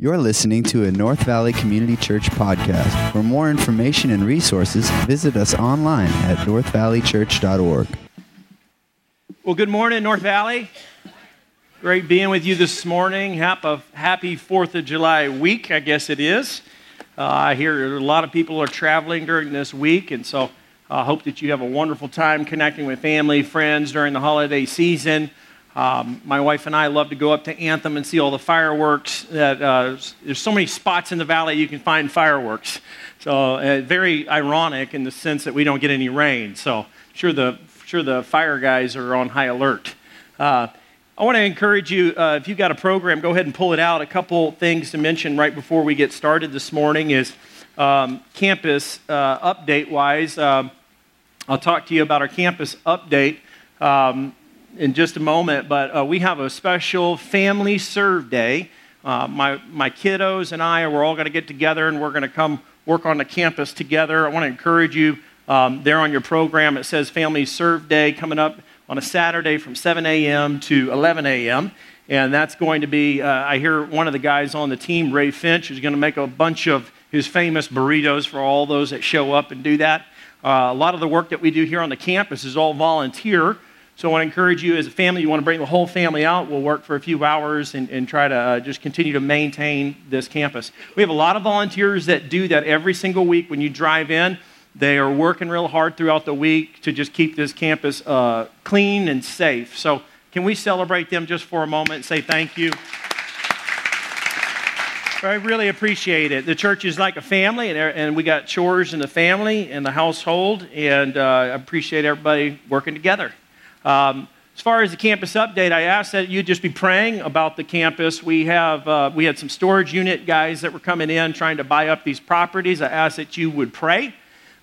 You're listening to a North Valley Community Church podcast. For more information and resources, visit us online at northvalleychurch.org. Well, good morning, North Valley. Great being with you this morning. Happy 4th of July week, I guess it is. Uh, I hear a lot of people are traveling during this week, and so I uh, hope that you have a wonderful time connecting with family, friends during the holiday season. Um, my wife and I love to go up to Anthem and see all the fireworks. That uh, there's so many spots in the valley you can find fireworks. So uh, very ironic in the sense that we don't get any rain. So sure the sure the fire guys are on high alert. Uh, I want to encourage you uh, if you've got a program, go ahead and pull it out. A couple things to mention right before we get started this morning is um, campus uh, update wise. Um, I'll talk to you about our campus update. Um, in just a moment, but uh, we have a special family serve day. Uh, my, my kiddos and I, we're all going to get together and we're going to come work on the campus together. I want to encourage you um, there on your program. It says Family Serve Day coming up on a Saturday from 7 a.m. to 11 a.m. And that's going to be, uh, I hear one of the guys on the team, Ray Finch, is going to make a bunch of his famous burritos for all those that show up and do that. Uh, a lot of the work that we do here on the campus is all volunteer. So I want to encourage you as a family, you want to bring the whole family out. We'll work for a few hours and, and try to uh, just continue to maintain this campus. We have a lot of volunteers that do that every single week when you drive in. They are working real hard throughout the week to just keep this campus uh, clean and safe. So, can we celebrate them just for a moment and say thank you? I really appreciate it. The church is like a family, and, and we got chores in the family and the household, and uh, I appreciate everybody working together. Um, as far as the campus update, I asked that you just be praying about the campus. We have uh, we had some storage unit guys that were coming in trying to buy up these properties. I asked that you would pray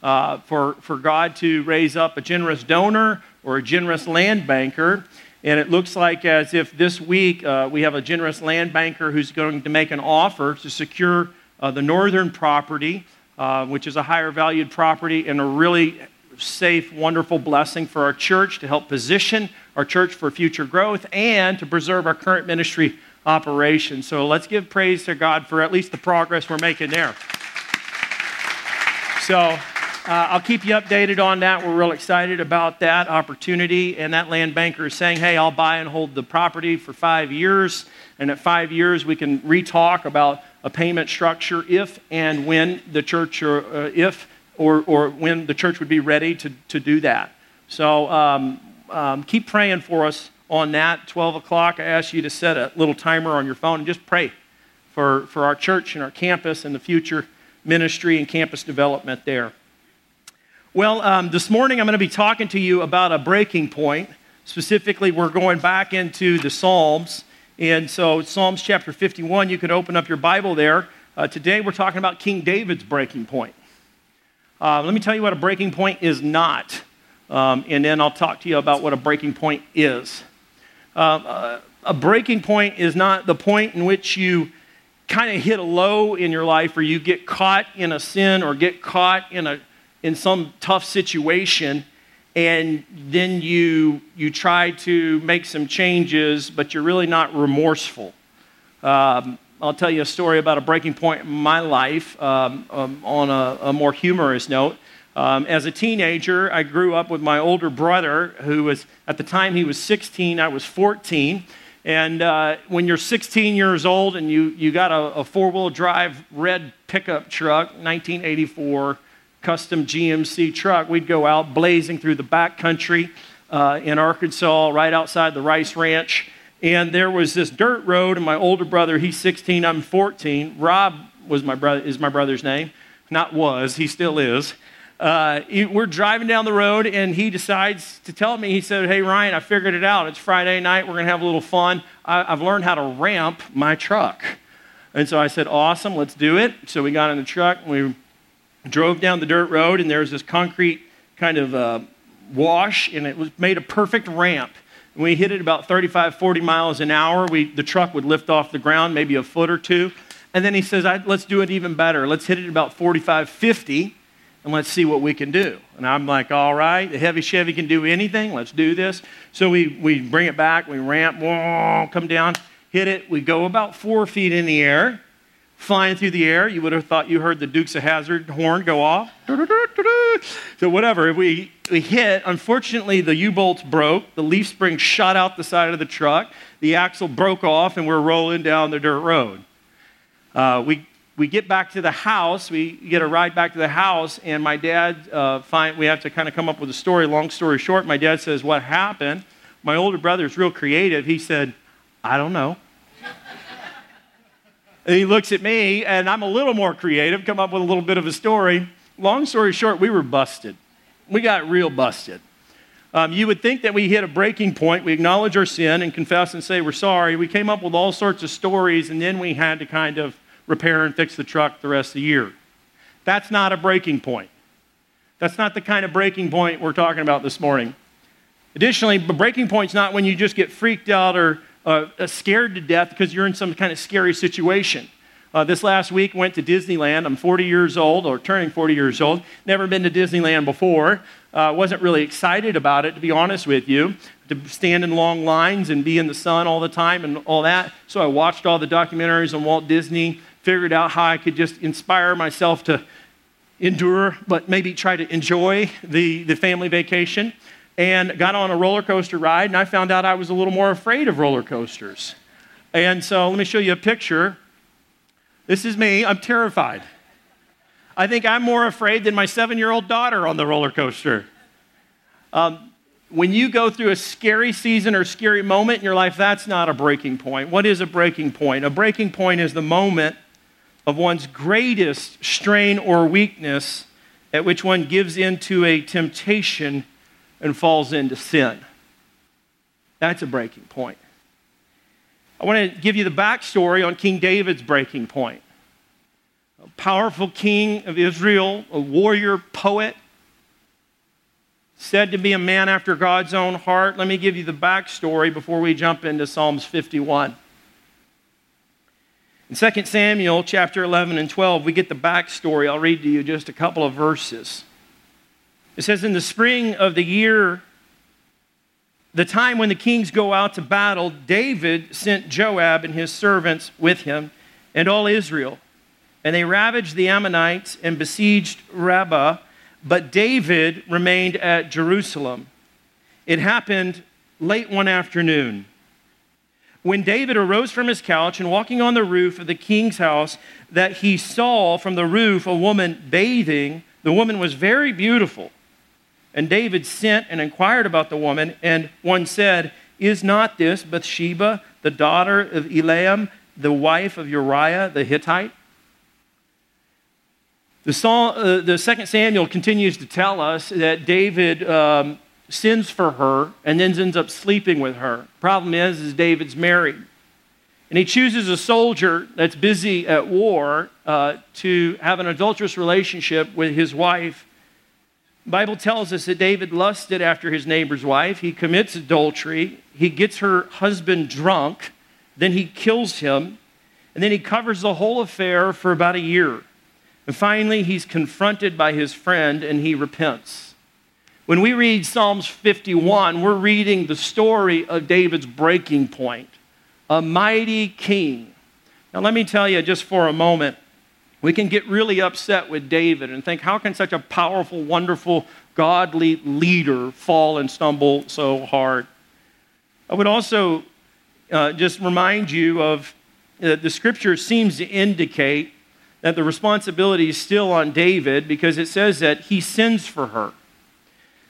uh, for for God to raise up a generous donor or a generous land banker. And it looks like as if this week uh, we have a generous land banker who's going to make an offer to secure uh, the northern property, uh, which is a higher valued property and a really safe, wonderful blessing for our church to help position our church for future growth and to preserve our current ministry operation. So let's give praise to God for at least the progress we're making there. So uh, I'll keep you updated on that. We're real excited about that opportunity. And that land banker is saying, hey, I'll buy and hold the property for five years. And at five years, we can re-talk about a payment structure if and when the church, or uh, if or, or when the church would be ready to, to do that. So um, um, keep praying for us on that. 12 o'clock, I ask you to set a little timer on your phone and just pray for, for our church and our campus and the future ministry and campus development there. Well, um, this morning I'm going to be talking to you about a breaking point. Specifically, we're going back into the Psalms. And so, Psalms chapter 51, you can open up your Bible there. Uh, today, we're talking about King David's breaking point. Uh, let me tell you what a breaking point is not, um, and then I'll talk to you about what a breaking point is. Uh, a breaking point is not the point in which you kind of hit a low in your life or you get caught in a sin or get caught in, a, in some tough situation and then you, you try to make some changes, but you're really not remorseful. Um, I'll tell you a story about a breaking point in my life um, um, on a, a, more humorous note. Um, as a teenager, I grew up with my older brother, who was, at the time, he was 16, I was 14. And uh, when you're 16 years old and you, you got a, a four wheel drive red pickup truck, 1984 custom GMC truck, we'd go out blazing through the back country uh, in Arkansas, right outside the Rice Ranch and there was this dirt road, and my older brother, he's 16, I'm 14. Rob was my brother, is my brother's name. Not was, he still is. Uh, we're driving down the road, and he decides to tell me, he said, Hey, Ryan, I figured it out. It's Friday night. We're going to have a little fun. I, I've learned how to ramp my truck. And so I said, Awesome, let's do it. So we got in the truck, and we drove down the dirt road, and there was this concrete kind of uh, wash, and it was made a perfect ramp we hit it about 35, 40 miles an hour. We, the truck would lift off the ground maybe a foot or two. And then he says, let's do it even better. Let's hit it about 45, 50, and let's see what we can do. And I'm like, all right, the heavy Chevy can do anything. Let's do this. So we, we bring it back, we ramp, come down, hit it. We go about four feet in the air, flying through the air. You would have thought you heard the Dukes of Hazzard horn go off. So, whatever, if we, we hit, unfortunately, the U bolts broke. The leaf spring shot out the side of the truck. The axle broke off, and we're rolling down the dirt road. Uh, we, we get back to the house. We get a ride back to the house, and my dad, uh, find, we have to kind of come up with a story. Long story short, my dad says, What happened? My older brother is real creative. He said, I don't know. And he looks at me, and I'm a little more creative, come up with a little bit of a story. Long story short, we were busted. We got real busted. Um, you would think that we hit a breaking point. We acknowledge our sin and confess and say we're sorry. We came up with all sorts of stories, and then we had to kind of repair and fix the truck the rest of the year. That's not a breaking point. That's not the kind of breaking point we're talking about this morning. Additionally, breaking point's not when you just get freaked out or uh, uh, scared to death because you're in some kind of scary situation. Uh, this last week, went to Disneyland. I'm 40 years old, or turning 40 years old. Never been to Disneyland before. Uh, wasn't really excited about it, to be honest with you, to stand in long lines and be in the sun all the time and all that. So I watched all the documentaries on Walt Disney, figured out how I could just inspire myself to endure, but maybe try to enjoy the, the family vacation and got on a roller coaster ride, and I found out I was a little more afraid of roller coasters. And so let me show you a picture. This is me. I'm terrified. I think I'm more afraid than my seven year old daughter on the roller coaster. Um, when you go through a scary season or scary moment in your life, that's not a breaking point. What is a breaking point? A breaking point is the moment of one's greatest strain or weakness at which one gives into a temptation and falls into sin. That's a breaking point. I want to give you the backstory on King David's breaking point. A powerful king of Israel, a warrior poet, said to be a man after God's own heart. Let me give you the backstory before we jump into Psalms 51. In 2 Samuel chapter 11 and 12, we get the backstory. I'll read to you just a couple of verses. It says, In the spring of the year, the time when the kings go out to battle, David sent Joab and his servants with him and all Israel. And they ravaged the Ammonites and besieged Rabbah, but David remained at Jerusalem. It happened late one afternoon. When David arose from his couch and walking on the roof of the king's house, that he saw from the roof a woman bathing. The woman was very beautiful and David sent and inquired about the woman, and one said, Is not this Bathsheba, the daughter of Eliam, the wife of Uriah the Hittite? The, Saul, uh, the second Samuel continues to tell us that David um, sins for her and then ends up sleeping with her. Problem is, is David's married. And he chooses a soldier that's busy at war uh, to have an adulterous relationship with his wife Bible tells us that David lusted after his neighbor's wife. He commits adultery. He gets her husband drunk. Then he kills him. And then he covers the whole affair for about a year. And finally, he's confronted by his friend and he repents. When we read Psalms 51, we're reading the story of David's breaking point, a mighty king. Now, let me tell you just for a moment we can get really upset with David and think, how can such a powerful, wonderful, godly leader fall and stumble so hard? I would also uh, just remind you of uh, the scripture seems to indicate that the responsibility is still on David because it says that he sins for her.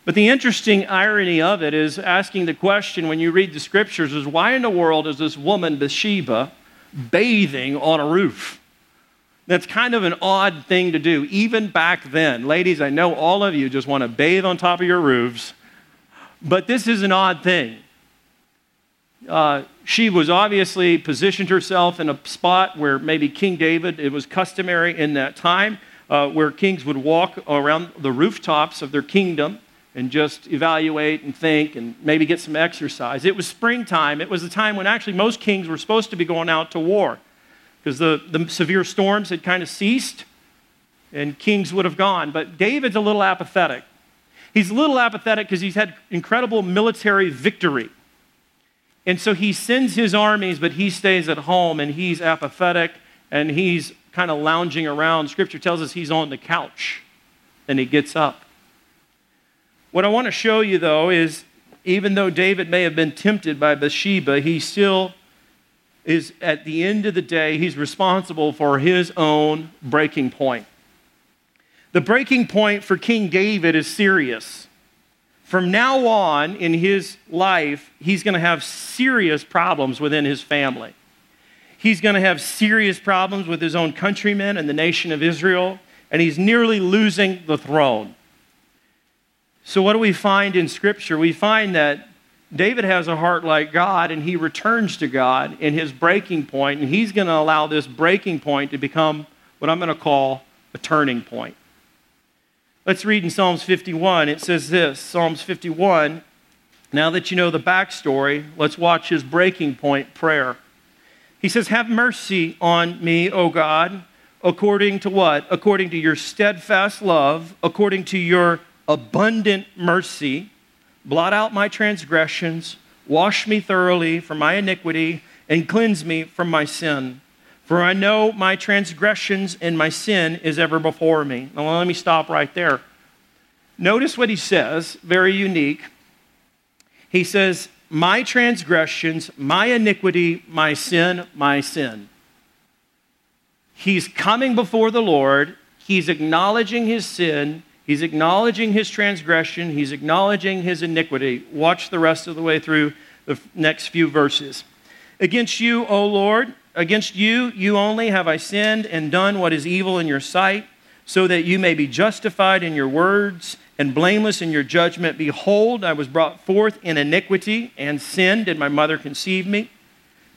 But the interesting irony of it is asking the question when you read the scriptures is why in the world is this woman, Bathsheba, bathing on a roof? That's kind of an odd thing to do, even back then. Ladies, I know all of you just want to bathe on top of your roofs, but this is an odd thing. Uh, she was obviously positioned herself in a spot where maybe King David, it was customary in that time, uh, where kings would walk around the rooftops of their kingdom and just evaluate and think and maybe get some exercise. It was springtime. It was the time when actually most kings were supposed to be going out to war because the, the severe storms had kind of ceased and kings would have gone. But David's a little apathetic. He's a little apathetic because he's had incredible military victory. And so he sends his armies, but he stays at home and he's apathetic and he's kind of lounging around. Scripture tells us he's on the couch and he gets up. What I want to show you, though, is even though David may have been tempted by Bathsheba, he still is, at the end of the day, he's responsible for his own breaking point. The breaking point for King David is serious. From now on in his life, he's going to have serious problems within his family. He's going to have serious problems with his own countrymen and the nation of Israel, and he's nearly losing the throne. So, what do we find in Scripture? We find that David has a heart like God, and he returns to God in his breaking point, and he's going to allow this breaking point to become what I'm going to call a turning point. Let's read in Psalms 51. It says this Psalms 51. Now that you know the backstory, let's watch his breaking point prayer. He says, Have mercy on me, O God, according to what? According to your steadfast love, according to your abundant mercy. Blot out my transgressions, wash me thoroughly from my iniquity, and cleanse me from my sin. For I know my transgressions and my sin is ever before me. Now, let me stop right there. Notice what he says, very unique. He says, My transgressions, my iniquity, my sin, my sin. He's coming before the Lord. He's acknowledging his sin. He's acknowledging his transgression. He's acknowledging his iniquity. Watch the rest of the way through the next few verses. Against you, O Lord, Against you, you only have I sinned and done what is evil in your sight, so that you may be justified in your words and blameless in your judgment. Behold, I was brought forth in iniquity, and sin did my mother conceive me.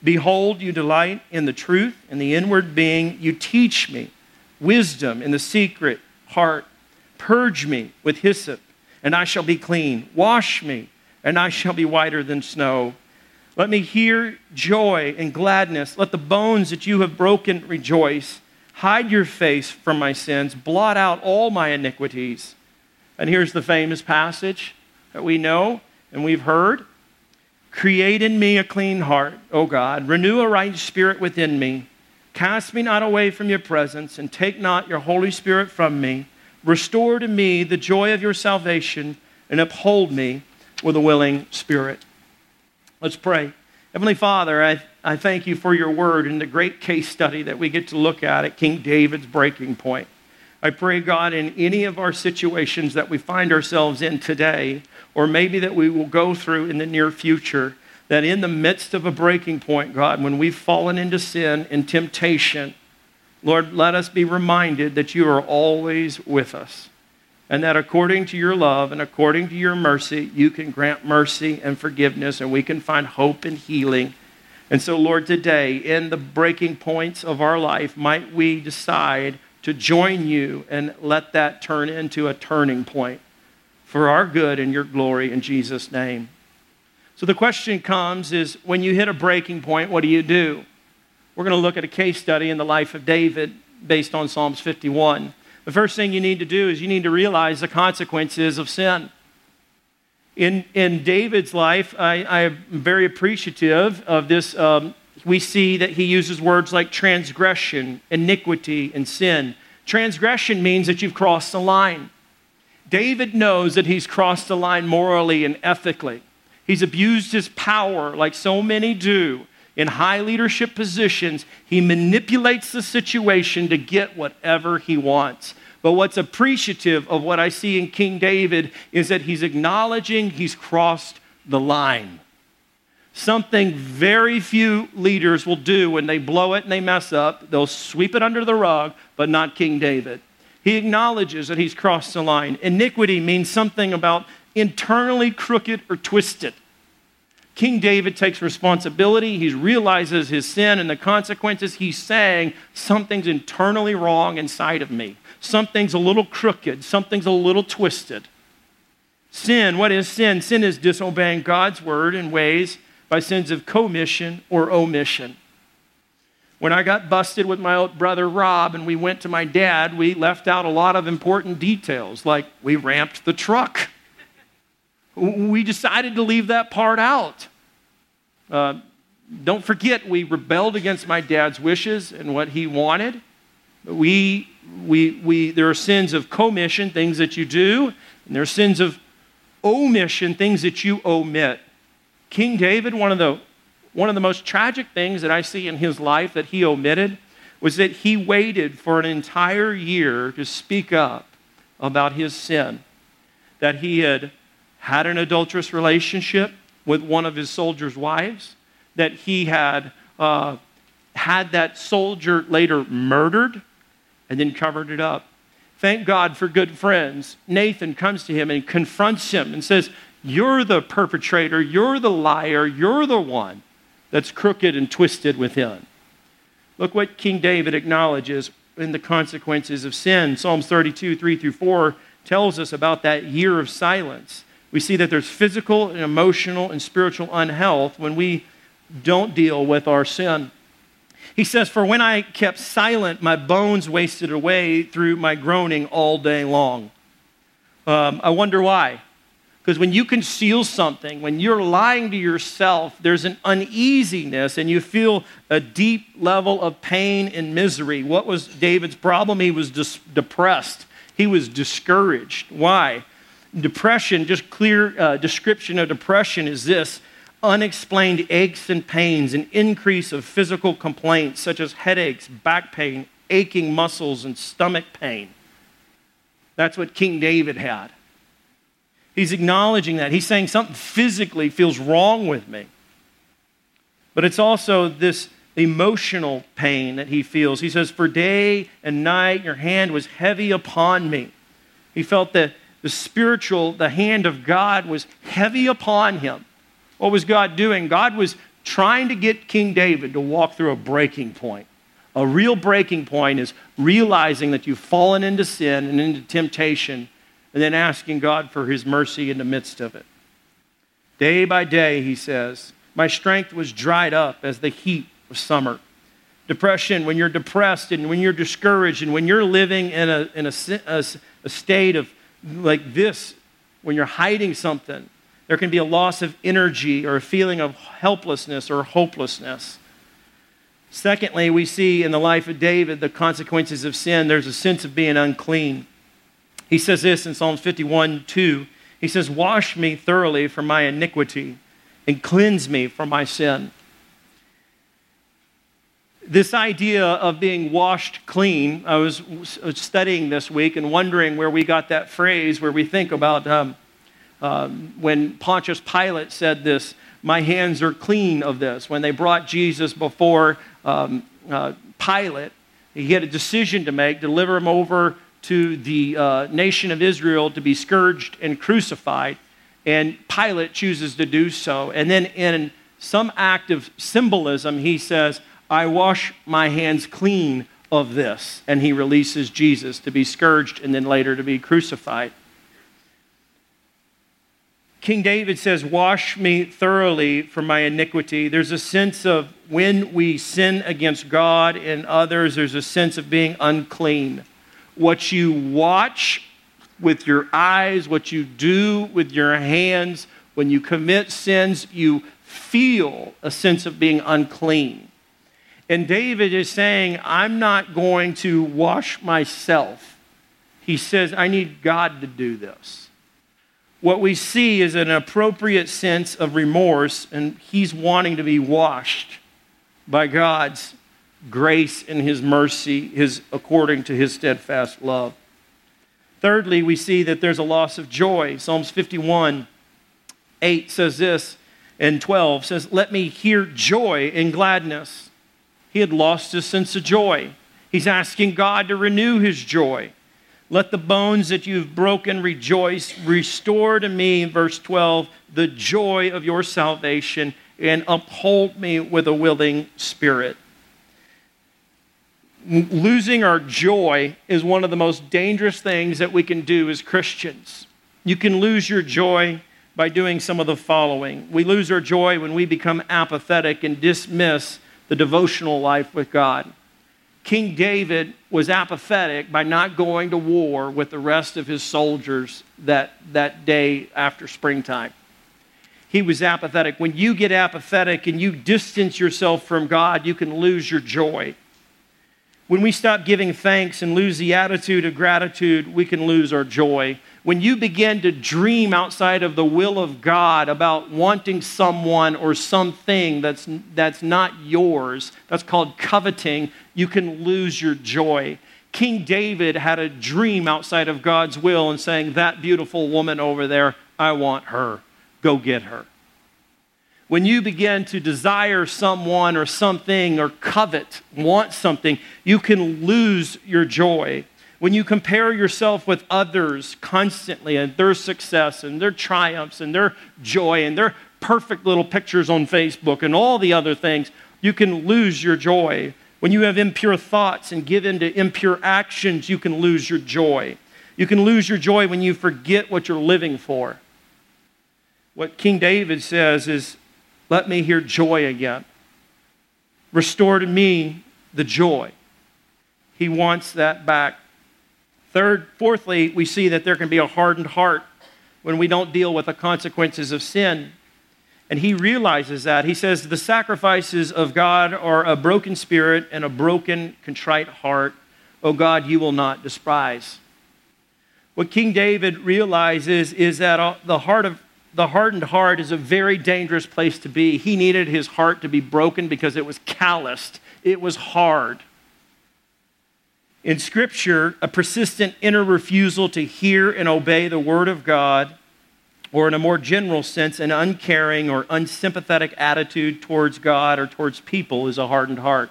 Behold, you delight in the truth and the inward being. You teach me wisdom in the secret heart. Purge me with hyssop, and I shall be clean. Wash me, and I shall be whiter than snow. Let me hear joy and gladness. Let the bones that you have broken rejoice. Hide your face from my sins. Blot out all my iniquities. And here's the famous passage that we know and we've heard Create in me a clean heart, O God. Renew a right spirit within me. Cast me not away from your presence, and take not your Holy Spirit from me. Restore to me the joy of your salvation, and uphold me with a willing spirit. Let's pray. Heavenly Father, I, I thank you for your word and the great case study that we get to look at at King David's breaking point. I pray, God, in any of our situations that we find ourselves in today, or maybe that we will go through in the near future, that in the midst of a breaking point, God, when we've fallen into sin and temptation, Lord, let us be reminded that you are always with us and that according to your love and according to your mercy, you can grant mercy and forgiveness, and we can find hope and healing. And so, Lord, today, in the breaking points of our life, might we decide to join you and let that turn into a turning point for our good and your glory in Jesus' name. So the question comes is when you hit a breaking point, what do you do? We're going to look at a case study in the life of David based on Psalms 51 the first thing you need to do is you need to realize the consequences of sin. In, in David's life, I, I am very appreciative of this. Um, we see that he uses words like transgression, iniquity, and sin. Transgression means that you've crossed the line. David knows that he's crossed the line morally and ethically. He's abused his power like so many do in high leadership positions. He manipulates the situation to get whatever he wants. But what's appreciative of what I see in King David is that he's acknowledging he's crossed the line. Something very few leaders will do when they blow it and they mess up. They'll sweep it under the rug, but not King David. He acknowledges that he's crossed the line. Iniquity means something about internally crooked or twisted. King David takes responsibility. He realizes his sin and the consequences. He's saying, Something's internally wrong inside of me something's a little crooked, something's a little twisted. Sin, what is sin? Sin is disobeying God's word in ways by sins of commission or omission. When I got busted with my old brother Rob and we went to my dad, we left out a lot of important details, like we ramped the truck. We decided to leave that part out. Uh, don't forget, we rebelled against my dad's wishes and what he wanted. We, we, we, there are sins of commission, things that you do, and there are sins of omission, things that you omit. King David, one of the, one of the most tragic things that I see in his life that he omitted was that he waited for an entire year to speak up about his sin. That he had had an adulterous relationship with one of his soldiers' wives, that he had uh, had that soldier later murdered and then covered it up. Thank God for good friends. Nathan comes to him and confronts him and says, You're the perpetrator, you're the liar, you're the one that's crooked and twisted within. Look what King David acknowledges in the consequences of sin. Psalms 32, 3 through 4 tells us about that year of silence. We see that there's physical and emotional and spiritual unhealth when we don't deal with our sin. He says, For when I kept silent, my bones wasted away through my groaning all day long. Um, I wonder why. Because when you conceal something, when you're lying to yourself, there's an uneasiness and you feel a deep level of pain and misery. What was David's problem? He was dis- depressed, he was discouraged. Why? Depression, just clear uh, description of depression is this unexplained aches and pains, an increase of physical complaints such as headaches, back pain, aching muscles, and stomach pain. That's what King David had. He's acknowledging that. He's saying something physically feels wrong with me. But it's also this emotional pain that he feels. He says, For day and night your hand was heavy upon me. He felt that the spiritual, the hand of God was heavy upon him. What was God doing? God was trying to get King David to walk through a breaking point. A real breaking point is realizing that you've fallen into sin and into temptation, and then asking God for his mercy in the midst of it. Day by day, he says, my strength was dried up as the heat of summer. Depression, when you're depressed and when you're discouraged and when you're living in a, in a, a, a state of like this, when you're hiding something, there can be a loss of energy or a feeling of helplessness or hopelessness. Secondly, we see in the life of David the consequences of sin. There's a sense of being unclean. He says this in Psalms 51 2. He says, Wash me thoroughly from my iniquity and cleanse me from my sin. This idea of being washed clean, I was studying this week and wondering where we got that phrase where we think about um, um, when Pontius Pilate said this, My hands are clean of this. When they brought Jesus before um, uh, Pilate, he had a decision to make deliver him over to the uh, nation of Israel to be scourged and crucified. And Pilate chooses to do so. And then, in some act of symbolism, he says, I wash my hands clean of this. And he releases Jesus to be scourged and then later to be crucified. King David says, Wash me thoroughly from my iniquity. There's a sense of when we sin against God and others, there's a sense of being unclean. What you watch with your eyes, what you do with your hands, when you commit sins, you feel a sense of being unclean. And David is saying, I'm not going to wash myself. He says, I need God to do this what we see is an appropriate sense of remorse, and he's wanting to be washed by God's grace and his mercy, his, according to his steadfast love. Thirdly, we see that there's a loss of joy. Psalms 51 8 says this, and 12 says, Let me hear joy and gladness. He had lost his sense of joy. He's asking God to renew his joy. Let the bones that you've broken rejoice. Restore to me, verse 12, the joy of your salvation and uphold me with a willing spirit. Losing our joy is one of the most dangerous things that we can do as Christians. You can lose your joy by doing some of the following. We lose our joy when we become apathetic and dismiss the devotional life with God. King David was apathetic by not going to war with the rest of his soldiers that, that day after springtime. he was apathetic. When you get apathetic and you distance yourself from God, you can lose your joy. When we stop giving thanks and lose the attitude of gratitude, we can lose our joy. When you begin to dream outside of the will of God about wanting someone or something that's, that's not yours, that's called coveting, you can lose your joy. King David had a dream outside of God's will and saying, That beautiful woman over there, I want her. Go get her when you begin to desire someone or something or covet, want something, you can lose your joy. When you compare yourself with others constantly and their success and their triumphs and their joy and their perfect little pictures on Facebook and all the other things, you can lose your joy. When you have impure thoughts and give in to impure actions, you can lose your joy. You can lose your joy when you forget what you're living for. What King David says is, let me hear joy again. Restore to me the joy. He wants that back. Third, fourthly, we see that there can be a hardened heart when we don't deal with the consequences of sin. And he realizes that. He says, The sacrifices of God are a broken spirit and a broken, contrite heart. O God, you will not despise. What King David realizes is that uh, the heart of the hardened heart is a very dangerous place to be. He needed his heart to be broken because it was calloused, it was hard. In Scripture, a persistent inner refusal to hear and obey the Word of God, or in a more general sense, an uncaring or unsympathetic attitude towards God or towards people, is a hardened heart.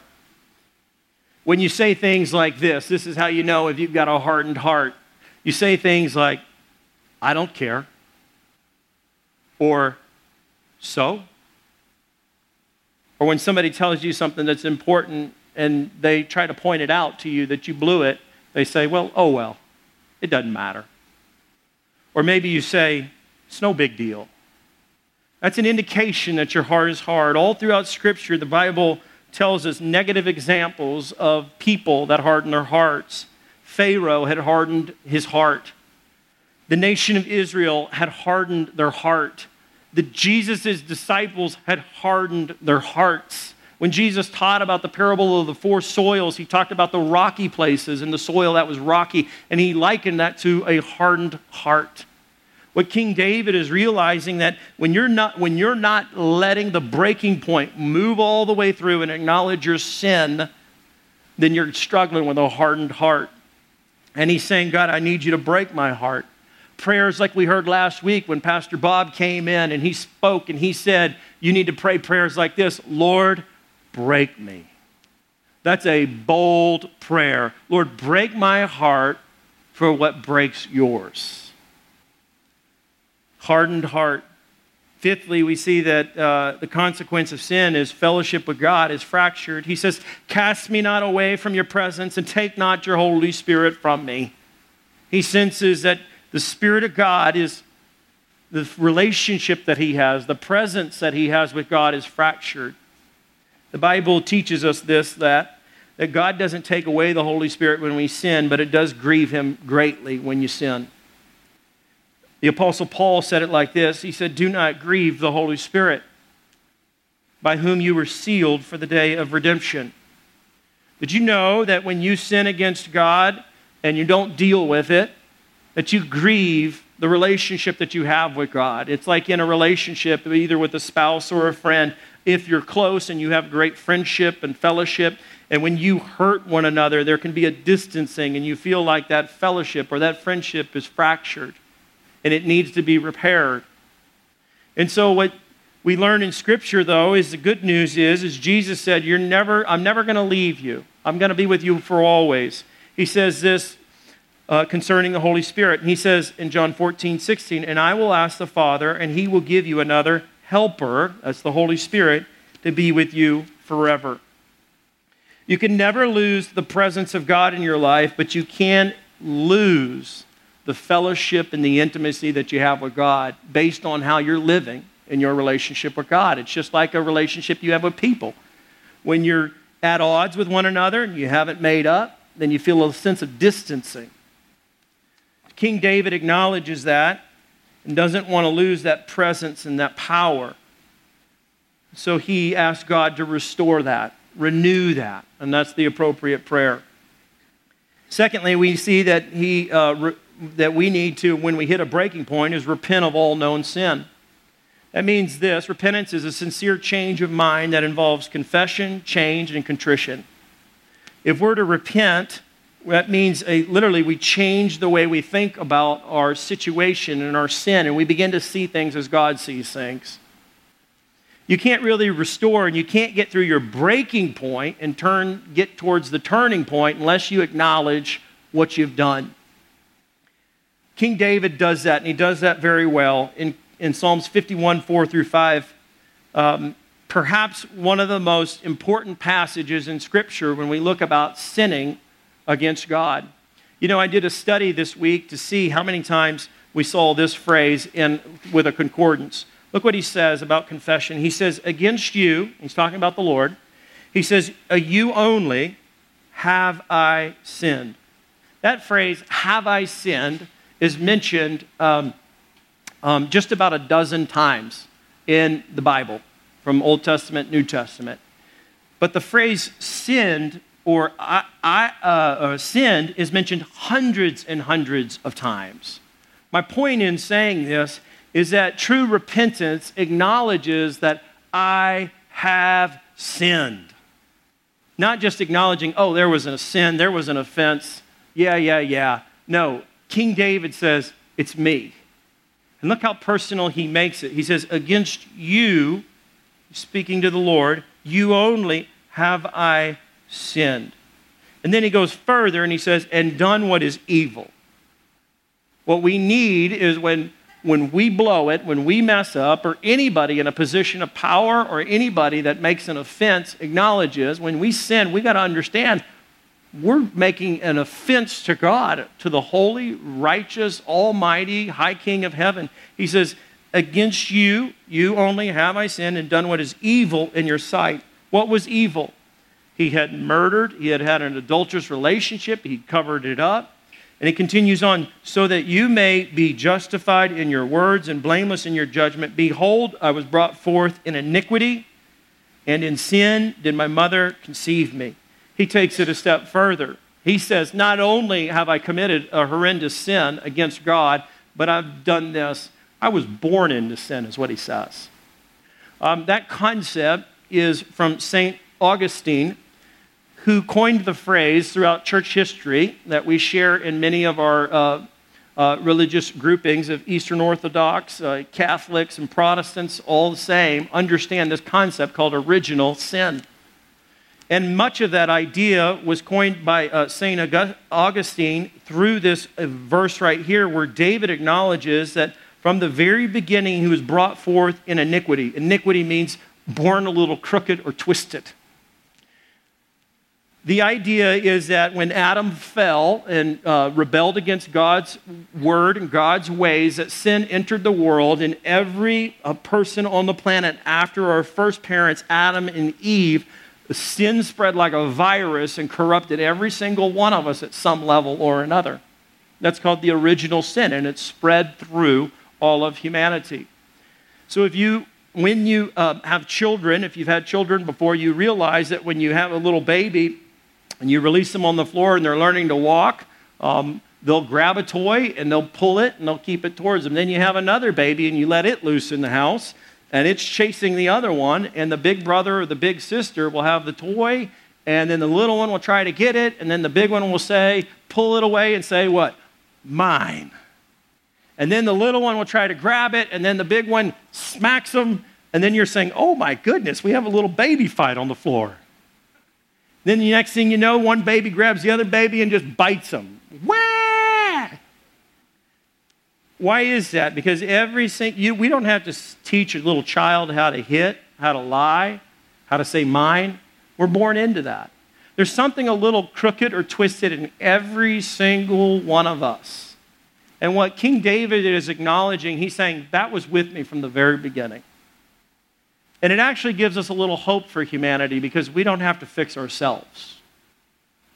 When you say things like this, this is how you know if you've got a hardened heart. You say things like, I don't care. Or so? Or when somebody tells you something that's important and they try to point it out to you that you blew it, they say, well, oh well, it doesn't matter. Or maybe you say, it's no big deal. That's an indication that your heart is hard. All throughout Scripture, the Bible tells us negative examples of people that harden their hearts. Pharaoh had hardened his heart. The nation of Israel had hardened their heart. The Jesus' disciples had hardened their hearts. When Jesus taught about the parable of the four soils, he talked about the rocky places and the soil that was rocky, and he likened that to a hardened heart. What King David is realizing that when you're not when you're not letting the breaking point move all the way through and acknowledge your sin, then you're struggling with a hardened heart. And he's saying, God, I need you to break my heart prayers like we heard last week when Pastor Bob came in and he spoke and he said, You need to pray prayers like this Lord, break me. That's a bold prayer. Lord, break my heart for what breaks yours. Hardened heart. Fifthly, we see that uh, the consequence of sin is fellowship with God is fractured. He says, Cast me not away from your presence and take not your Holy Spirit from me. He senses that the Spirit of God is the relationship that he has, the presence that he has with God is fractured. The Bible teaches us this that, that God doesn't take away the Holy Spirit when we sin, but it does grieve him greatly when you sin. The Apostle Paul said it like this He said, Do not grieve the Holy Spirit, by whom you were sealed for the day of redemption. Did you know that when you sin against God and you don't deal with it, that you grieve the relationship that you have with God. It's like in a relationship, either with a spouse or a friend, if you're close and you have great friendship and fellowship, and when you hurt one another, there can be a distancing, and you feel like that fellowship or that friendship is fractured and it needs to be repaired. And so, what we learn in Scripture, though, is the good news is, is Jesus said, You're never, I'm never going to leave you. I'm going to be with you for always. He says this uh, concerning the Holy Spirit. And he says in John 14, 16, And I will ask the Father, and he will give you another helper, that's the Holy Spirit, to be with you forever. You can never lose the presence of God in your life, but you can lose the fellowship and the intimacy that you have with God based on how you're living in your relationship with God. It's just like a relationship you have with people. When you're at odds with one another and you haven't made up, then you feel a sense of distancing. King David acknowledges that. and doesn't want to lose that presence and that power. So he asks God to restore that, renew that, and that's the appropriate prayer. Secondly, we see that, he, uh, re- that we need to, when we hit a breaking point, is repent of all known sin. That means this repentance is a sincere change of mind that involves confession, change, and contrition. If we're to repent, that means a, literally we change the way we think about our situation and our sin, and we begin to see things as God sees things. You can't really restore and you can't get through your breaking point and turn, get towards the turning point unless you acknowledge what you've done. King David does that, and he does that very well. In in Psalms 51, 4 through 5, um, perhaps one of the most important passages in Scripture when we look about sinning against God. You know, I did a study this week to see how many times we saw this phrase in, with a concordance. Look what he says about confession. He says, Against you, he's talking about the Lord, he says, You only have I sinned. That phrase, have I sinned, is mentioned um, um, just about a dozen times in the Bible, from Old Testament, New Testament. But the phrase sinned or I, I uh, uh, sinned is mentioned hundreds and hundreds of times. My point in saying this is that true repentance acknowledges that I have sinned. Not just acknowledging, oh, there was a sin, there was an offense. Yeah, yeah, yeah. No, King David says, it's me. And look how personal he makes it. He says, Against you, speaking to the Lord, you only have I sinned. And then he goes further and he says, And done what is evil. What we need is when, when we blow it, when we mess up, or anybody in a position of power or anybody that makes an offense acknowledges, when we sin, we got to understand we're making an offense to God, to the holy, righteous, almighty, high King of heaven. He says, Against you, you only have I sinned and done what is evil in your sight. What was evil? He had murdered, he had had an adulterous relationship, he covered it up. And he continues on, so that you may be justified in your words and blameless in your judgment. Behold, I was brought forth in iniquity, and in sin did my mother conceive me he takes it a step further. He says, Not only have I committed a horrendous sin against God, but I've done this. I was born into sin, is what he says. Um, that concept is from St. Augustine, who coined the phrase throughout church history that we share in many of our uh, uh, religious groupings of Eastern Orthodox, uh, Catholics, and Protestants, all the same, understand this concept called original sin. And much of that idea was coined by uh, St. Augustine through this uh, verse right here, where David acknowledges that from the very beginning he was brought forth in iniquity. Iniquity means born a little crooked or twisted. The idea is that when Adam fell and uh, rebelled against God's word and God's ways, that sin entered the world, and every uh, person on the planet after our first parents, Adam and Eve, sin spread like a virus and corrupted every single one of us at some level or another. That's called the original sin, and it spread through all of humanity. So if you when you uh, have children, if you've had children before, you realize that when you have a little baby and you release them on the floor and they're learning to walk, um, they'll grab a toy and they'll pull it and they'll keep it towards them. Then you have another baby and you let it loose in the house and it's chasing the other one, and the big brother or the big sister will have the toy, and then the little one will try to get it, and then the big one will say, pull it away and say, What? Mine. And then the little one will try to grab it, and then the big one smacks them, and then you're saying, Oh my goodness, we have a little baby fight on the floor. Then the next thing you know, one baby grabs the other baby and just bites them. Wah! Why is that? Because every single, you, we don't have to teach a little child how to hit, how to lie, how to say mine. We're born into that. There's something a little crooked or twisted in every single one of us. And what King David is acknowledging, he's saying, that was with me from the very beginning. And it actually gives us a little hope for humanity because we don't have to fix ourselves.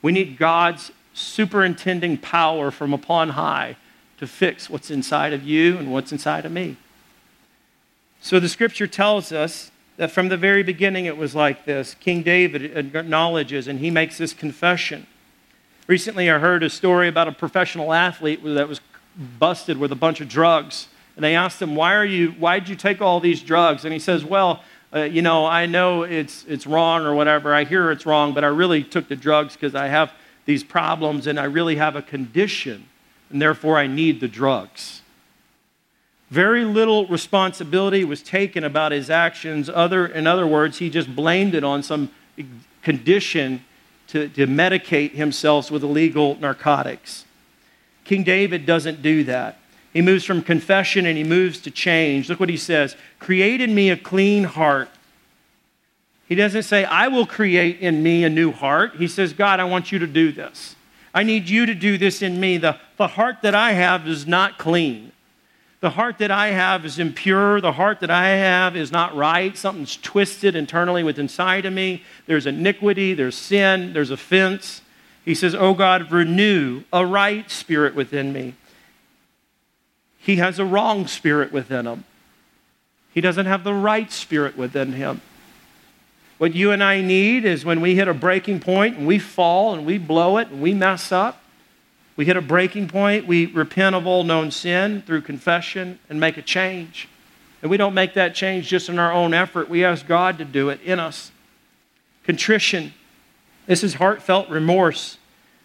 We need God's superintending power from upon high to fix what's inside of you and what's inside of me. So the scripture tells us that from the very beginning it was like this. King David acknowledges and he makes this confession. Recently, I heard a story about a professional athlete that was busted with a bunch of drugs. And they asked him, Why are you, why did you take all these drugs? And he says, Well, uh, you know, I know it's, it's wrong or whatever. I hear it's wrong, but I really took the drugs because I have these problems and I really have a condition, and therefore I need the drugs. Very little responsibility was taken about his actions. Other, in other words, he just blamed it on some condition to, to medicate himself with illegal narcotics. King David doesn't do that. He moves from confession and he moves to change. Look what he says Create in me a clean heart. He doesn't say, I will create in me a new heart. He says, God, I want you to do this. I need you to do this in me. The, the heart that I have is not clean. The heart that I have is impure. The heart that I have is not right. Something's twisted internally within inside of me. There's iniquity, there's sin, there's offense. He says, Oh God, renew a right spirit within me he has a wrong spirit within him. He doesn't have the right spirit within him. What you and I need is when we hit a breaking point and we fall and we blow it and we mess up, we hit a breaking point, we repent of all known sin through confession and make a change. And we don't make that change just in our own effort, we ask God to do it in us. Contrition. This is heartfelt remorse.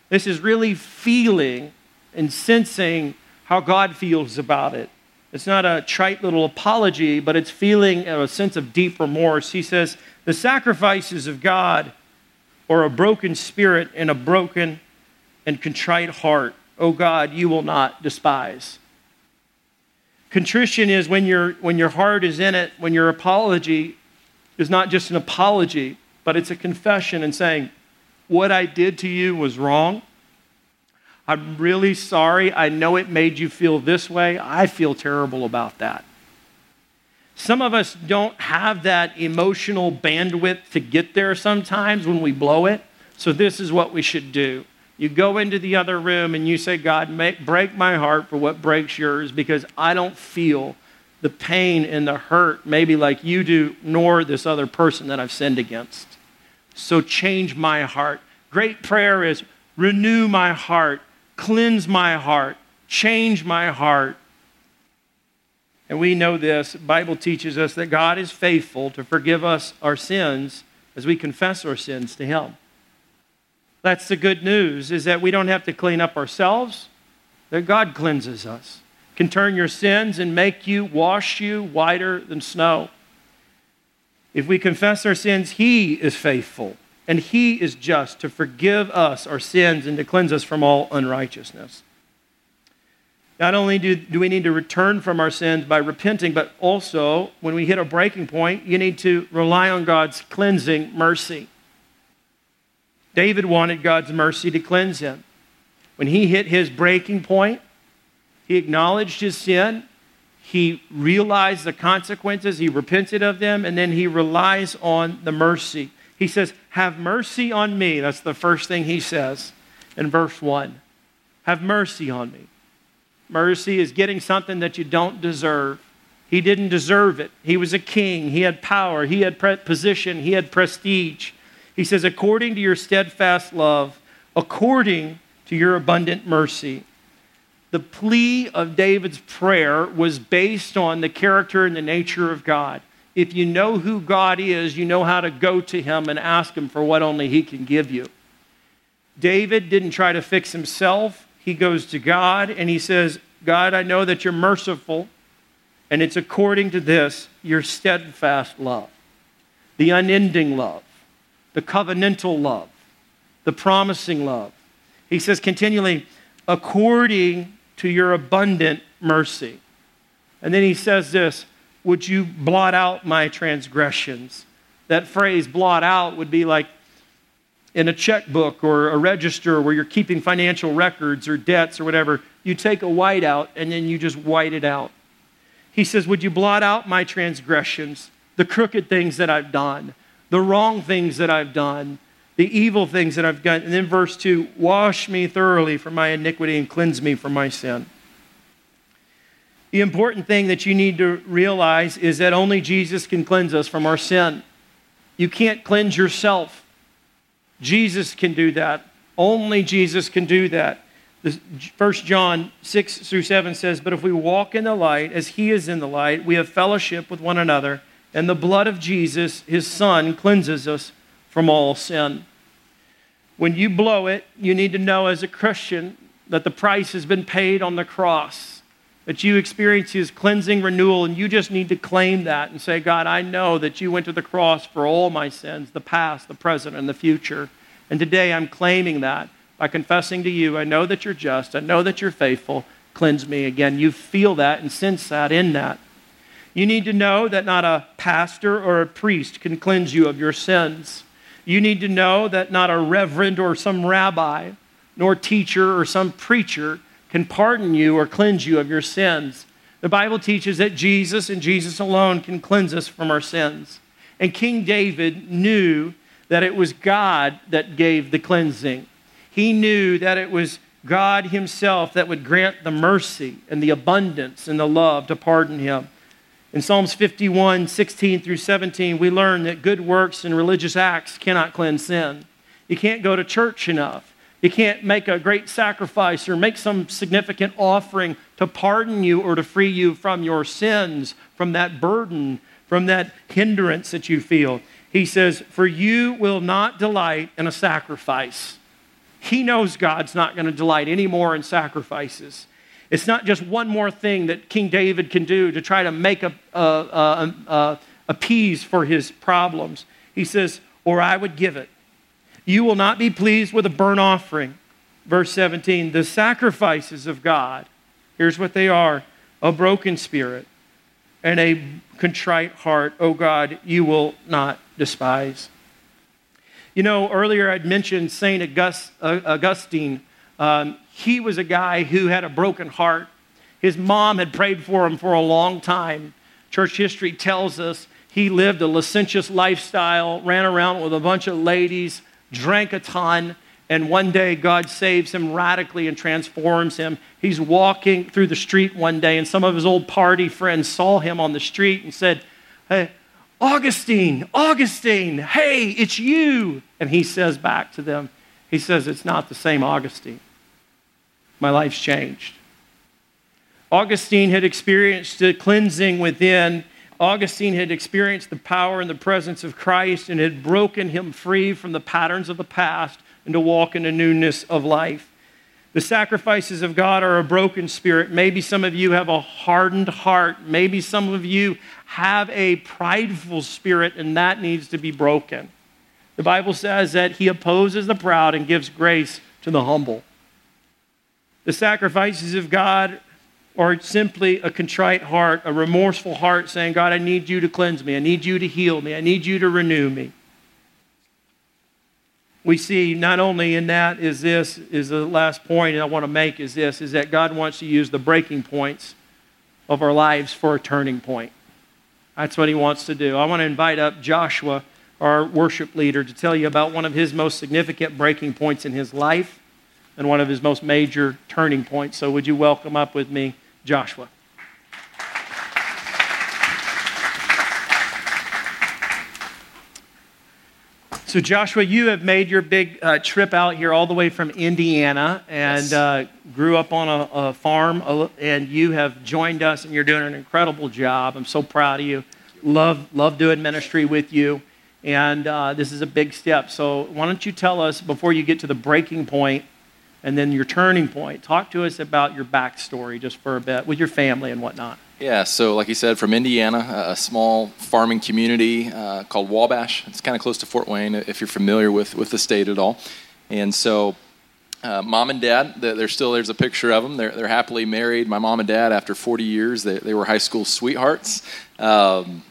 This is really feeling and sensing how God feels about it. It's not a trite little apology, but it's feeling a sense of deep remorse. He says, The sacrifices of God are a broken spirit and a broken and contrite heart. Oh God, you will not despise. Contrition is when, you when your heart is in it, when your apology is not just an apology, but it's a confession and saying, What I did to you was wrong. I'm really sorry. I know it made you feel this way. I feel terrible about that. Some of us don't have that emotional bandwidth to get there sometimes when we blow it. So, this is what we should do. You go into the other room and you say, God, make, break my heart for what breaks yours because I don't feel the pain and the hurt, maybe like you do, nor this other person that I've sinned against. So, change my heart. Great prayer is renew my heart cleanse my heart, change my heart. And we know this. The Bible teaches us that God is faithful to forgive us our sins as we confess our sins to him. That's the good news is that we don't have to clean up ourselves, that God cleanses us. Can turn your sins and make you wash you whiter than snow. If we confess our sins, he is faithful and he is just to forgive us our sins and to cleanse us from all unrighteousness. Not only do, do we need to return from our sins by repenting, but also when we hit a breaking point, you need to rely on God's cleansing mercy. David wanted God's mercy to cleanse him. When he hit his breaking point, he acknowledged his sin, he realized the consequences, he repented of them, and then he relies on the mercy he says, Have mercy on me. That's the first thing he says in verse 1. Have mercy on me. Mercy is getting something that you don't deserve. He didn't deserve it. He was a king. He had power. He had position. He had prestige. He says, according to your steadfast love, according to your abundant mercy. The plea of David's prayer was based on the character and the nature of God if you know who God is, you know how to go to Him and ask Him for what only He can give you. David didn't try to fix himself. He goes to God and he says, God, I know that you're merciful, and it's according to this, your steadfast love, the unending love, the covenantal love, the promising love. He says continually, according to your abundant mercy. And then he says this, would you blot out my transgressions? That phrase, blot out, would be like in a checkbook or a register where you're keeping financial records or debts or whatever. You take a white out and then you just white it out. He says, Would you blot out my transgressions, the crooked things that I've done, the wrong things that I've done, the evil things that I've done? And then verse 2 Wash me thoroughly from my iniquity and cleanse me from my sin. The important thing that you need to realize is that only Jesus can cleanse us from our sin. You can't cleanse yourself. Jesus can do that. Only Jesus can do that. 1 John 6 through 7 says, But if we walk in the light as he is in the light, we have fellowship with one another, and the blood of Jesus, his son, cleanses us from all sin. When you blow it, you need to know as a Christian that the price has been paid on the cross, that you experience his cleansing renewal, and you just need to claim that and say, God, I know that you went to the cross for all my sins, the past, the present, and the future. And today I'm claiming that by confessing to you, I know that you're just, I know that you're faithful. Cleanse me again. You feel that and sense that in that. You need to know that not a pastor or a priest can cleanse you of your sins. You need to know that not a reverend or some rabbi, nor teacher or some preacher can pardon you or cleanse you of your sins. The Bible teaches that Jesus and Jesus alone can cleanse us from our sins. And King David knew that it was God that gave the cleansing. He knew that it was God Himself that would grant the mercy and the abundance and the love to pardon him. In Psalms 51, 16 through 17, we learn that good works and religious acts cannot cleanse sin. You can't go to church enough. You can't make a great sacrifice or make some significant offering to pardon you or to free you from your sins, from that burden, from that hindrance that you feel. He says, For you will not delight in a sacrifice. He knows God's not going to delight anymore in sacrifices. It's not just one more thing that King David can do to try to make a, a, a, a appease for his problems. He says, Or I would give it. You will not be pleased with a burnt offering. Verse 17, the sacrifices of God, here's what they are a broken spirit and a contrite heart, O God, you will not despise. You know, earlier I'd mentioned St. August, uh, Augustine. Um, he was a guy who had a broken heart. His mom had prayed for him for a long time. Church history tells us he lived a licentious lifestyle, ran around with a bunch of ladies, drank a ton, and one day God saves him radically and transforms him. He's walking through the street one day, and some of his old party friends saw him on the street and said, Hey, Augustine, Augustine, hey, it's you. And he says back to them, he says, It's not the same Augustine. My life's changed. Augustine had experienced a cleansing within. Augustine had experienced the power and the presence of Christ and had broken him free from the patterns of the past and to walk in a newness of life. The sacrifices of God are a broken spirit. Maybe some of you have a hardened heart. Maybe some of you have a prideful spirit, and that needs to be broken. The Bible says that He opposes the proud and gives grace to the humble. The sacrifices of God are simply a contrite heart, a remorseful heart saying, God, I need you to cleanse me. I need you to heal me. I need you to renew me we see not only in that is this is the last point I want to make is this is that God wants to use the breaking points of our lives for a turning point. That's what he wants to do. I want to invite up Joshua, our worship leader, to tell you about one of his most significant breaking points in his life and one of his most major turning points. So would you welcome up with me Joshua? So, Joshua, you have made your big uh, trip out here all the way from Indiana and yes. uh, grew up on a, a, farm, and you have joined us, and you're doing an incredible job. I'm so proud of you. Love, love doing ministry with you, and uh, this is a big step. So, why don't you tell us before you get to the breaking point and then your turning point? Talk to us about your backstory just for a bit with your family and whatnot. Yeah, so like you said, from Indiana, a small farming community uh, called Wabash. It's kind of close to Fort Wayne, if you're familiar with, with the state at all. And so, uh, mom and dad, they're still, there's a picture of them. They're, they're happily married. My mom and dad, after 40 years, they, they were high school sweethearts. Um,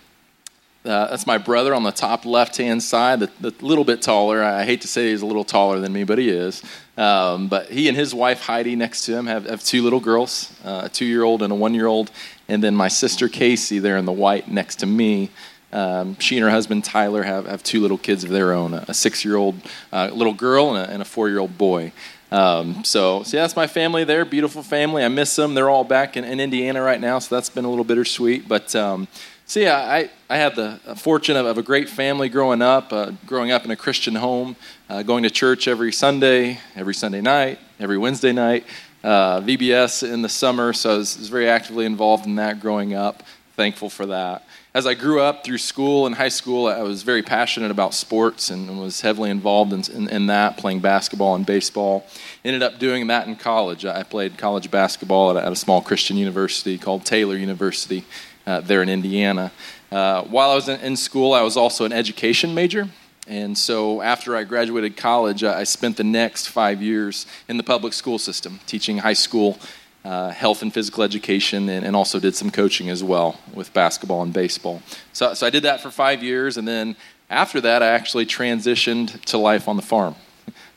uh, that's my brother on the top left hand side, the, the, little bit taller. I hate to say he's a little taller than me, but he is. Um, but he and his wife Heidi next to him have, have two little girls, uh, a two year old and a one year old. And then my sister Casey there in the white next to me. Um, she and her husband Tyler have, have two little kids of their own a six year old uh, little girl and a, a four year old boy. Um, so, so yeah, that's my family there. Beautiful family. I miss them. They're all back in, in Indiana right now, so that's been a little bittersweet. But um, yeah, I, I had the fortune of, of a great family growing up, uh, growing up in a Christian home, uh, going to church every Sunday, every Sunday night, every Wednesday night, uh, VBS in the summer. So I was, was very actively involved in that growing up. Thankful for that as I grew up through school and high school, I was very passionate about sports and was heavily involved in, in, in, that, playing basketball and baseball. Ended up doing that in college. I played college basketball at at a small Christian university called Taylor University uh, there in Indiana. Uh, while I was in, in, school, I was also an education major. And so after I graduated college, I spent the next five years in the public school system, teaching high school uh, health and physical education, and, and, also did some coaching as well with basketball and baseball. So, so I did that for five years, and then after that, I actually transitioned to life on the farm.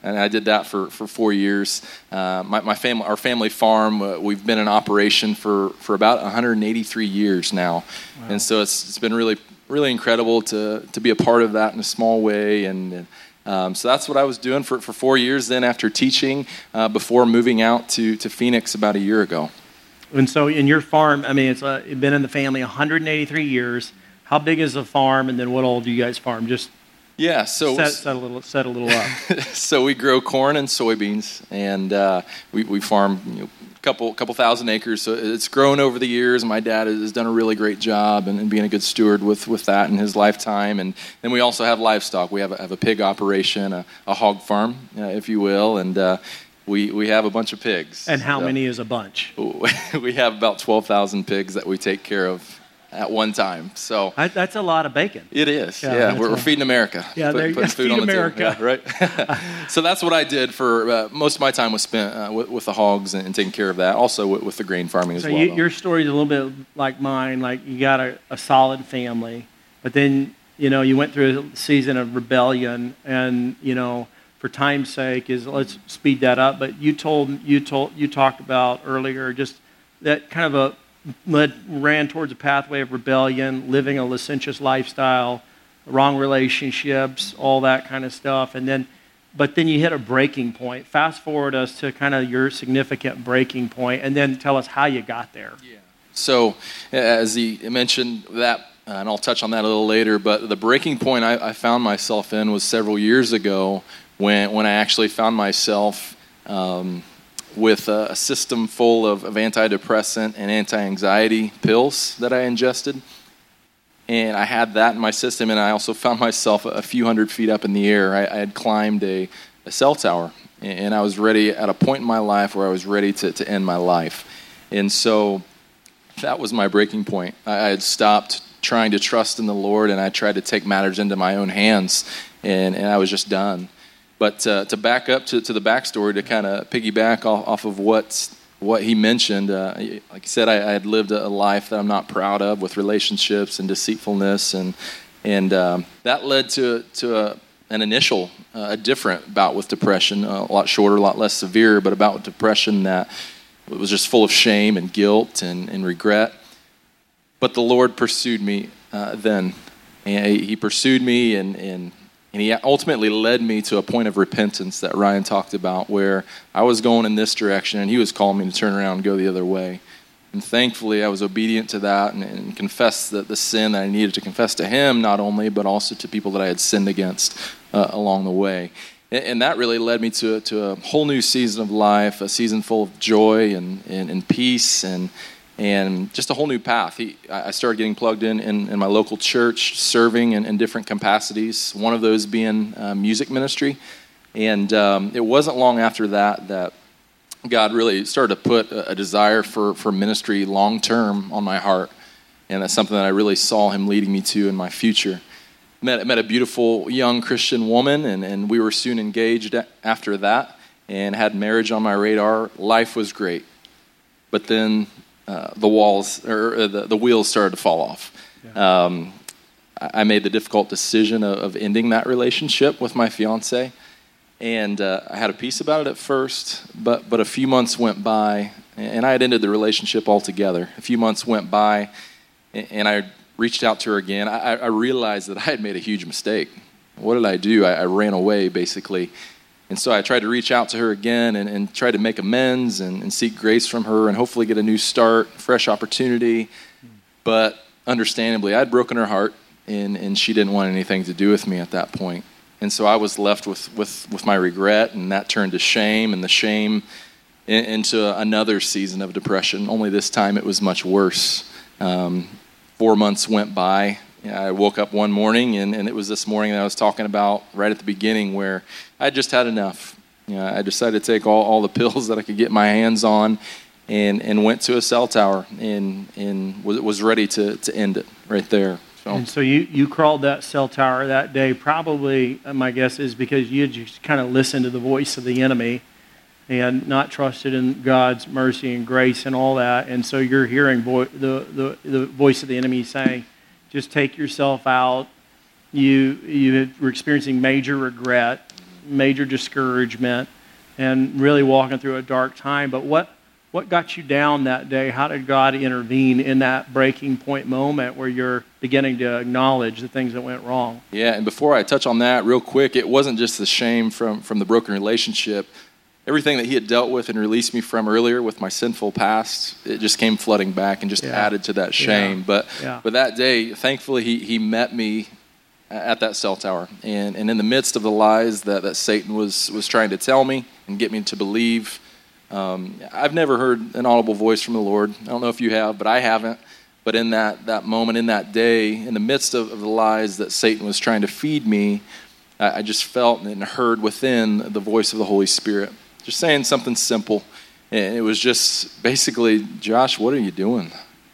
And I did that for, for four years. Uh, my, my family, our family farm, uh, we've been in operation for, for about 183 years now. Wow. And so it's, it's been really, really incredible to, to be a part of that in a small way and, and um, so that's what I was doing for, for four years then after teaching uh, before moving out to, to Phoenix about a year ago. And so in your farm, I mean, it's uh, been in the family 183 years. How big is the farm, and then what all do you guys farm? Just yeah, so set, set a little set a little up. so we grow corn and soybeans, and uh, we, we farm you know, couple couple thousand acres. So it's grown over the years. My dad has done a really great job and, and being a good steward with, with that in his lifetime. And then we also have livestock. We have a, have a pig operation, a, a hog farm, uh, if you will, and uh, we we have a bunch of pigs. And how so, many is a bunch? we have about twelve thousand pigs that we take care of at one time. So I, that's a lot of bacon. It is. Yeah, yeah we're, we're, feeding America. Yeah, put, putting food on the America. Table. Yeah, right. so that's what I did for uh, most of my time was spent uh, with, with, the hogs and, and, taking care of that. Also with, with the grain farming as so well. So your story is a little bit like mine. Like you got a, a solid family, but then you know you went through a season of rebellion, and you know for time's sake is let's speed that up. But you told you told you talked about earlier just that kind of a led, ran towards a pathway of rebellion, living a licentious lifestyle, wrong relationships, all that kind of stuff. And then, but then you hit a breaking point. Fast forward us to kind of your significant breaking point, and then tell us how you got there. Yeah. So, as he mentioned that, and I'll touch on that a little later, but the breaking point I, I found myself in was several years ago when, when I actually found myself um, with a, system full of, of antidepressant and anti anxiety pills that I ingested. And I had that in my system, and I also found myself a few hundred feet up in the air. I, I had climbed a, a cell tower, and I was ready at a point in my life where I was ready to, to end my life. And so that was my breaking point. I, I had stopped trying to trust in the Lord, and I tried to take matters into my own hands, and, and I was just done. But uh, to back up to, to the backstory, to kind of piggyback off, off of what what he mentioned, uh, like he said, I, I, had lived a life that I'm not proud of with relationships and deceitfulness, and and um, that led to to a, an initial, uh, a different bout with depression, a lot shorter, a lot less severe, but about depression that was just full of shame and guilt and, and regret. But the Lord pursued me uh, then, and He pursued me and and and he ultimately led me to a point of repentance that Ryan talked about, where I was going in this direction and he was calling me to turn around and go the other way. And thankfully, I was obedient to that and, and confessed the, the sin that I needed to confess to him, not only, but also to people that I had sinned against uh, along the way. And, and, that really led me to, to a whole new season of life, a season full of joy and, and, and peace and, and just a whole new path. He, I started getting plugged in, in in, my local church, serving in, in different capacities. One of those being uh, music ministry, and um, it wasn't long after that that God really started to put a, a desire for for ministry long term on my heart, and that's something that I really saw Him leading me to in my future. Met met a beautiful young Christian woman, and and we were soon engaged after that, and had marriage on my radar. Life was great, but then uh, the walls or uh, the, the wheels started to fall off. Yeah. Um, I made the difficult decision of, of, ending that relationship with my fiance, and uh, I had a peace about it at first. But but a few months went by, and I had ended the relationship altogether. A few months went by, and I reached out to her again. I, I realized that I had made a huge mistake. What did I do? I, I ran away basically And so I tried to reach out to her again and, and try to make amends and, and seek grace from her and hopefully get a new start, fresh opportunity. But understandably, I'd broken her heart and, and she didn't want anything to do with me at that point. And so I was left with, with, with my regret, and that turned to shame, and the shame in, into another season of depression. Only this time it was much worse. Um, four months went by. I woke up one morning, and, and it was this morning that I was talking about right at the beginning where I just had enough. You know, I decided to take all, all the pills that I could get my hands on and, and went to a cell tower and, and was, was ready to, to end it right there. So. And so you, you crawled that cell tower that day, probably, uh, my guess is because you just kind of listened to the voice of the enemy and not trusted in God's mercy and grace and all that. And so you're hearing vo- the, the, the voice of the enemy saying, just take yourself out. You, you were experiencing major regret, major discouragement, and really walking through a dark time. But what, what got you down that day? How did God intervene in that breaking point moment where you're beginning to acknowledge the things that went wrong? Yeah, and before I touch on that, real quick, it wasn't just the shame from, from the broken relationship. Everything that he had dealt with and released me from earlier with my sinful past, it just came flooding back and just yeah. added to that shame. Yeah. But yeah. but that day, thankfully, he, he met me at that cell tower. And, and in the midst of the lies that, that Satan was, was trying to tell me and get me to believe, um, I've never heard an audible voice from the Lord. I don't know if you have, but I haven't. But in that, that moment, in that day, in the midst of, of the lies that Satan was trying to feed me, I, I just felt and heard within the voice of the Holy Spirit, just saying something simple. And it was just basically, Josh, what are you doing?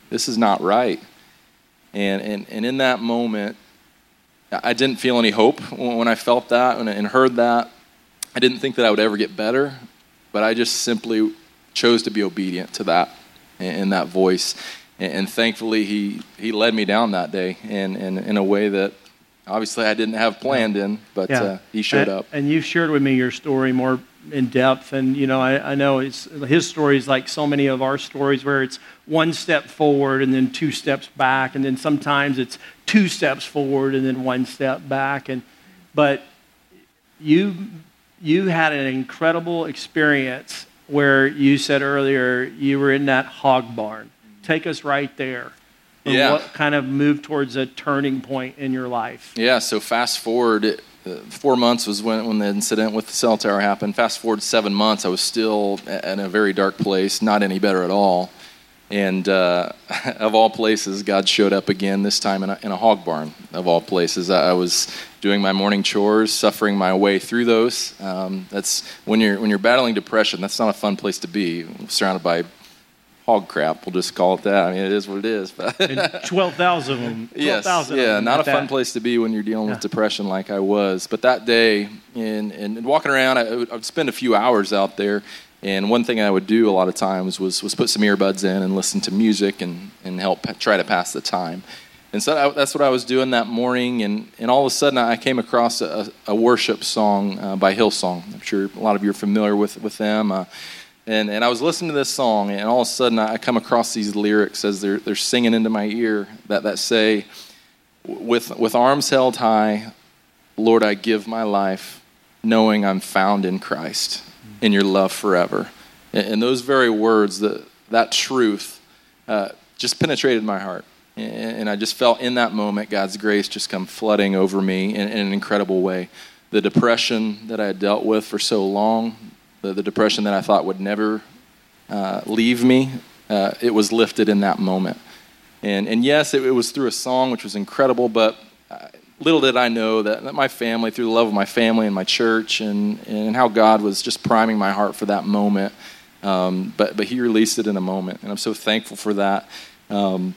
This is not right. And, and, and in that moment, I didn't feel any hope when I felt that and heard that. I didn't think that I would ever get better. But I just simply chose to be obedient to that and that voice. And, thankfully, he, he led me down that day and, and in a way that obviously I didn't have planned in, but yeah. uh, he showed and, up. And you've shared with me your story more in depth. And, you know, I, I know it's, his story is like so many of our stories where it's one step forward and then two steps back. And then sometimes it's two steps forward and then one step back. And, but you you had an incredible experience where you said earlier you were in that hog barn. Take us right there. Yeah. What kind of moved towards a turning point in your life? Yeah, so fast forward, four months was when, when the incident with the cell tower happened. Fast forward seven months, I was still in a very dark place, not any better at all. And uh, of all places, God showed up again, this time in a, in a hog barn, of all places. I, I, was doing my morning chores, suffering my way through those. Um, that's when you're, when you're battling depression, that's not a fun place to be, surrounded by hog crap. We'll just call it that. I mean, it is what it is. But 12,000 of them. 12, yes, yeah, not a fun that. place to be when you're dealing yeah. with depression like I was. But that day, and, and walking around, I, I would spend a few hours out there and one thing I would do a lot of times was, was put some earbuds in and listen to music and, and help try to pass the time. And so I, that's what I was doing that morning. And, and all of a sudden, I came across a, a worship song uh, by Hillsong. I'm sure a lot of you are familiar with, with them. Uh, and, and I was listening to this song, and all of a sudden, I come across these lyrics as they're, they're singing into my ear that, that say, with, with arms held high, Lord, I give my life, knowing I'm found in Christ in your love forever. And those very words, that, that truth, uh, just penetrated my heart. And I just felt in that moment God's grace just come flooding over me in, in an incredible way. The depression that I had dealt with for so long, the, the depression that I thought would never uh, leave me, uh, it was lifted in that moment. And, and yes, it, it, was through a song, which was incredible, but little did I know that, that my family, through the love of my family and my church, and, and how God was just priming my heart for that moment. Um, but, but He released it in a moment, and I'm so thankful for that. Um,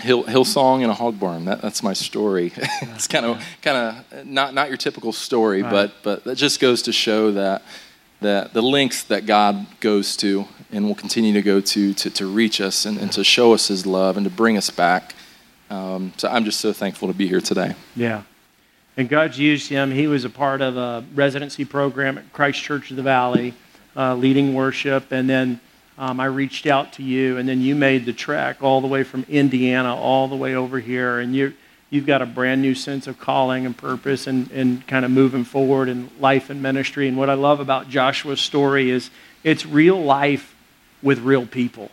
Hill, Hillsong in a hog barn. That, that's my story. it's kind of kind of not not your typical story, right. but but that just goes to show that that the lengths that God goes to and will continue to go to to, to reach us and, and to show us His love and to bring us back. Um, so I'm just so thankful to be here today. Yeah. And God's used him. He was a part of a residency program at Christ Church of the Valley, uh, leading worship. And then um, I reached out to you, and then you made the trek all the way from Indiana all the way over here. And you, you've got a brand new sense of calling and purpose and, and kind of moving forward in life and ministry. And what I love about Joshua's story is it's real life with real people.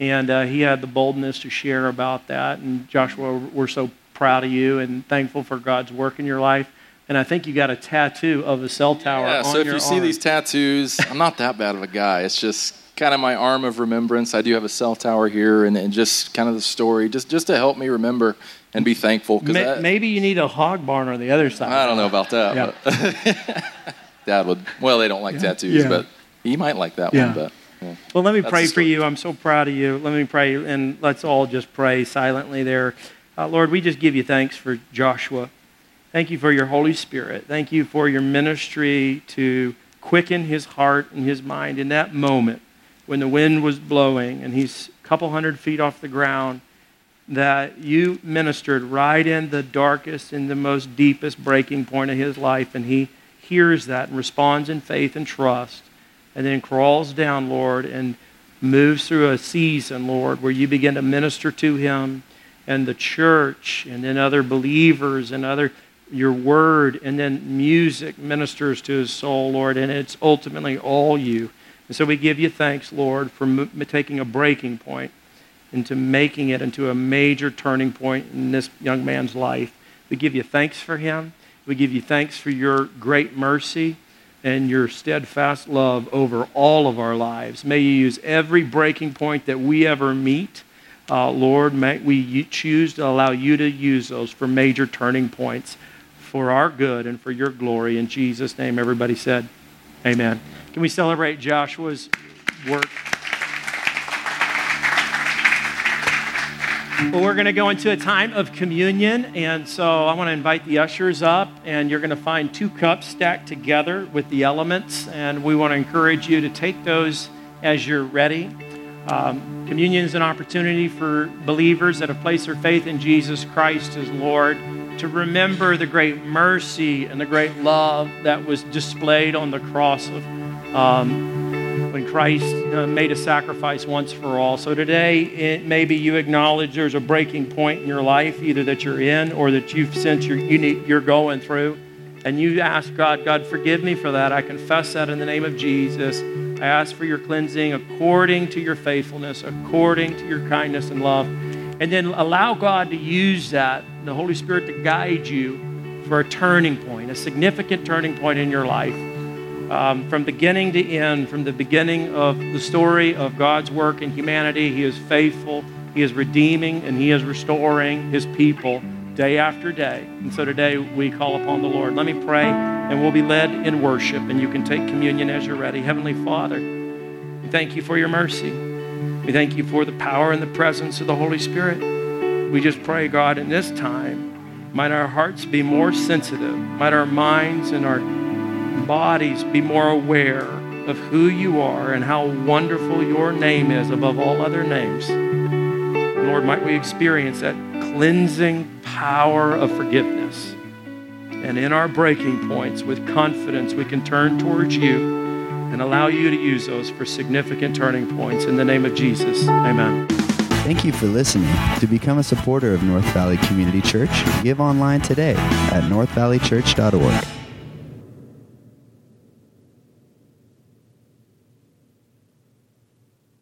And uh, he had the boldness to share about that. And Joshua, we're so proud of you and thankful for God's work in your life. And I think you got a tattoo of a cell tower. Yeah, so if you arm. see these tattoos, I'm not that bad of a guy. It's just kind of my arm of remembrance. I do have a cell tower here, and, and just kind of the story, just just to help me remember and be thankful. Cause Ma- maybe you need a hog barn on the other side. I don't know about that. Yeah. Dad would. Well, they don't like yeah. tattoos, yeah. but he might like that one. But well, let me That's pray for you. I'm so proud of you. Let me pray, and let's all just pray silently there. Uh, Lord, we just give you thanks for Joshua. Thank you for your Holy Spirit. Thank you for your ministry to quicken his heart and his mind in that moment when the wind was blowing and he's a couple hundred feet off the ground that you ministered right in the darkest and the most deepest breaking point of his life and he hears that and responds in faith and trust and then crawls down lord and moves through a season lord where you begin to minister to him and the church and then other believers and other your word and then music ministers to his soul lord and it's ultimately all you. And so we give you thanks lord for m- taking a breaking point into making it into a major turning point in this young man's life. We give you thanks for him. We give you thanks for your great mercy and your steadfast love over all of our lives. May you use every breaking point that we ever meet. Uh, Lord, may we choose to allow you to use those for major turning points for our good and for your glory. In Jesus' name, everybody said, Amen. Can we celebrate Joshua's work? Well, we're going to go into a time of communion. And so I want to invite the ushers up, and you're going to find two cups stacked together with the elements. And we want to encourage you to take those as you're ready. Um, communion is an opportunity for believers that have placed their faith in Jesus Christ as Lord to remember the great mercy and the great love that was displayed on the cross of um, when Christ uh, made a sacrifice once for all. So today, it, maybe you acknowledge there's a breaking point in your life, either that you're in or that you've sensed you're, you need, you're going through. And you ask God, God, forgive me for that. I confess that in the name of Jesus. I ask for your cleansing according to your faithfulness, according to your kindness and love. And then allow God to use that, the Holy Spirit to guide you for a turning point, a significant turning point in your life um, from beginning to end, from the beginning of the story of God's work in humanity. He is faithful, He is redeeming, and He is restoring His people day after day. And so today we call upon the Lord. Let me pray, and we'll be led in worship, and you can take communion as you're ready. Heavenly Father, we thank you for your mercy. We thank you for the power and the presence of the Holy Spirit. We just pray, God, in this time, might our hearts be more sensitive, might our minds and our bodies be more aware of who you are and how wonderful your name is above all other names. Lord, might we experience that cleansing power of forgiveness. And in our breaking points, with confidence, we can turn towards you and allow you to use those for significant turning points. In the name of Jesus, amen. Thank you for listening. To become a supporter of North Valley Community Church, give online today at northvalleychurch.org.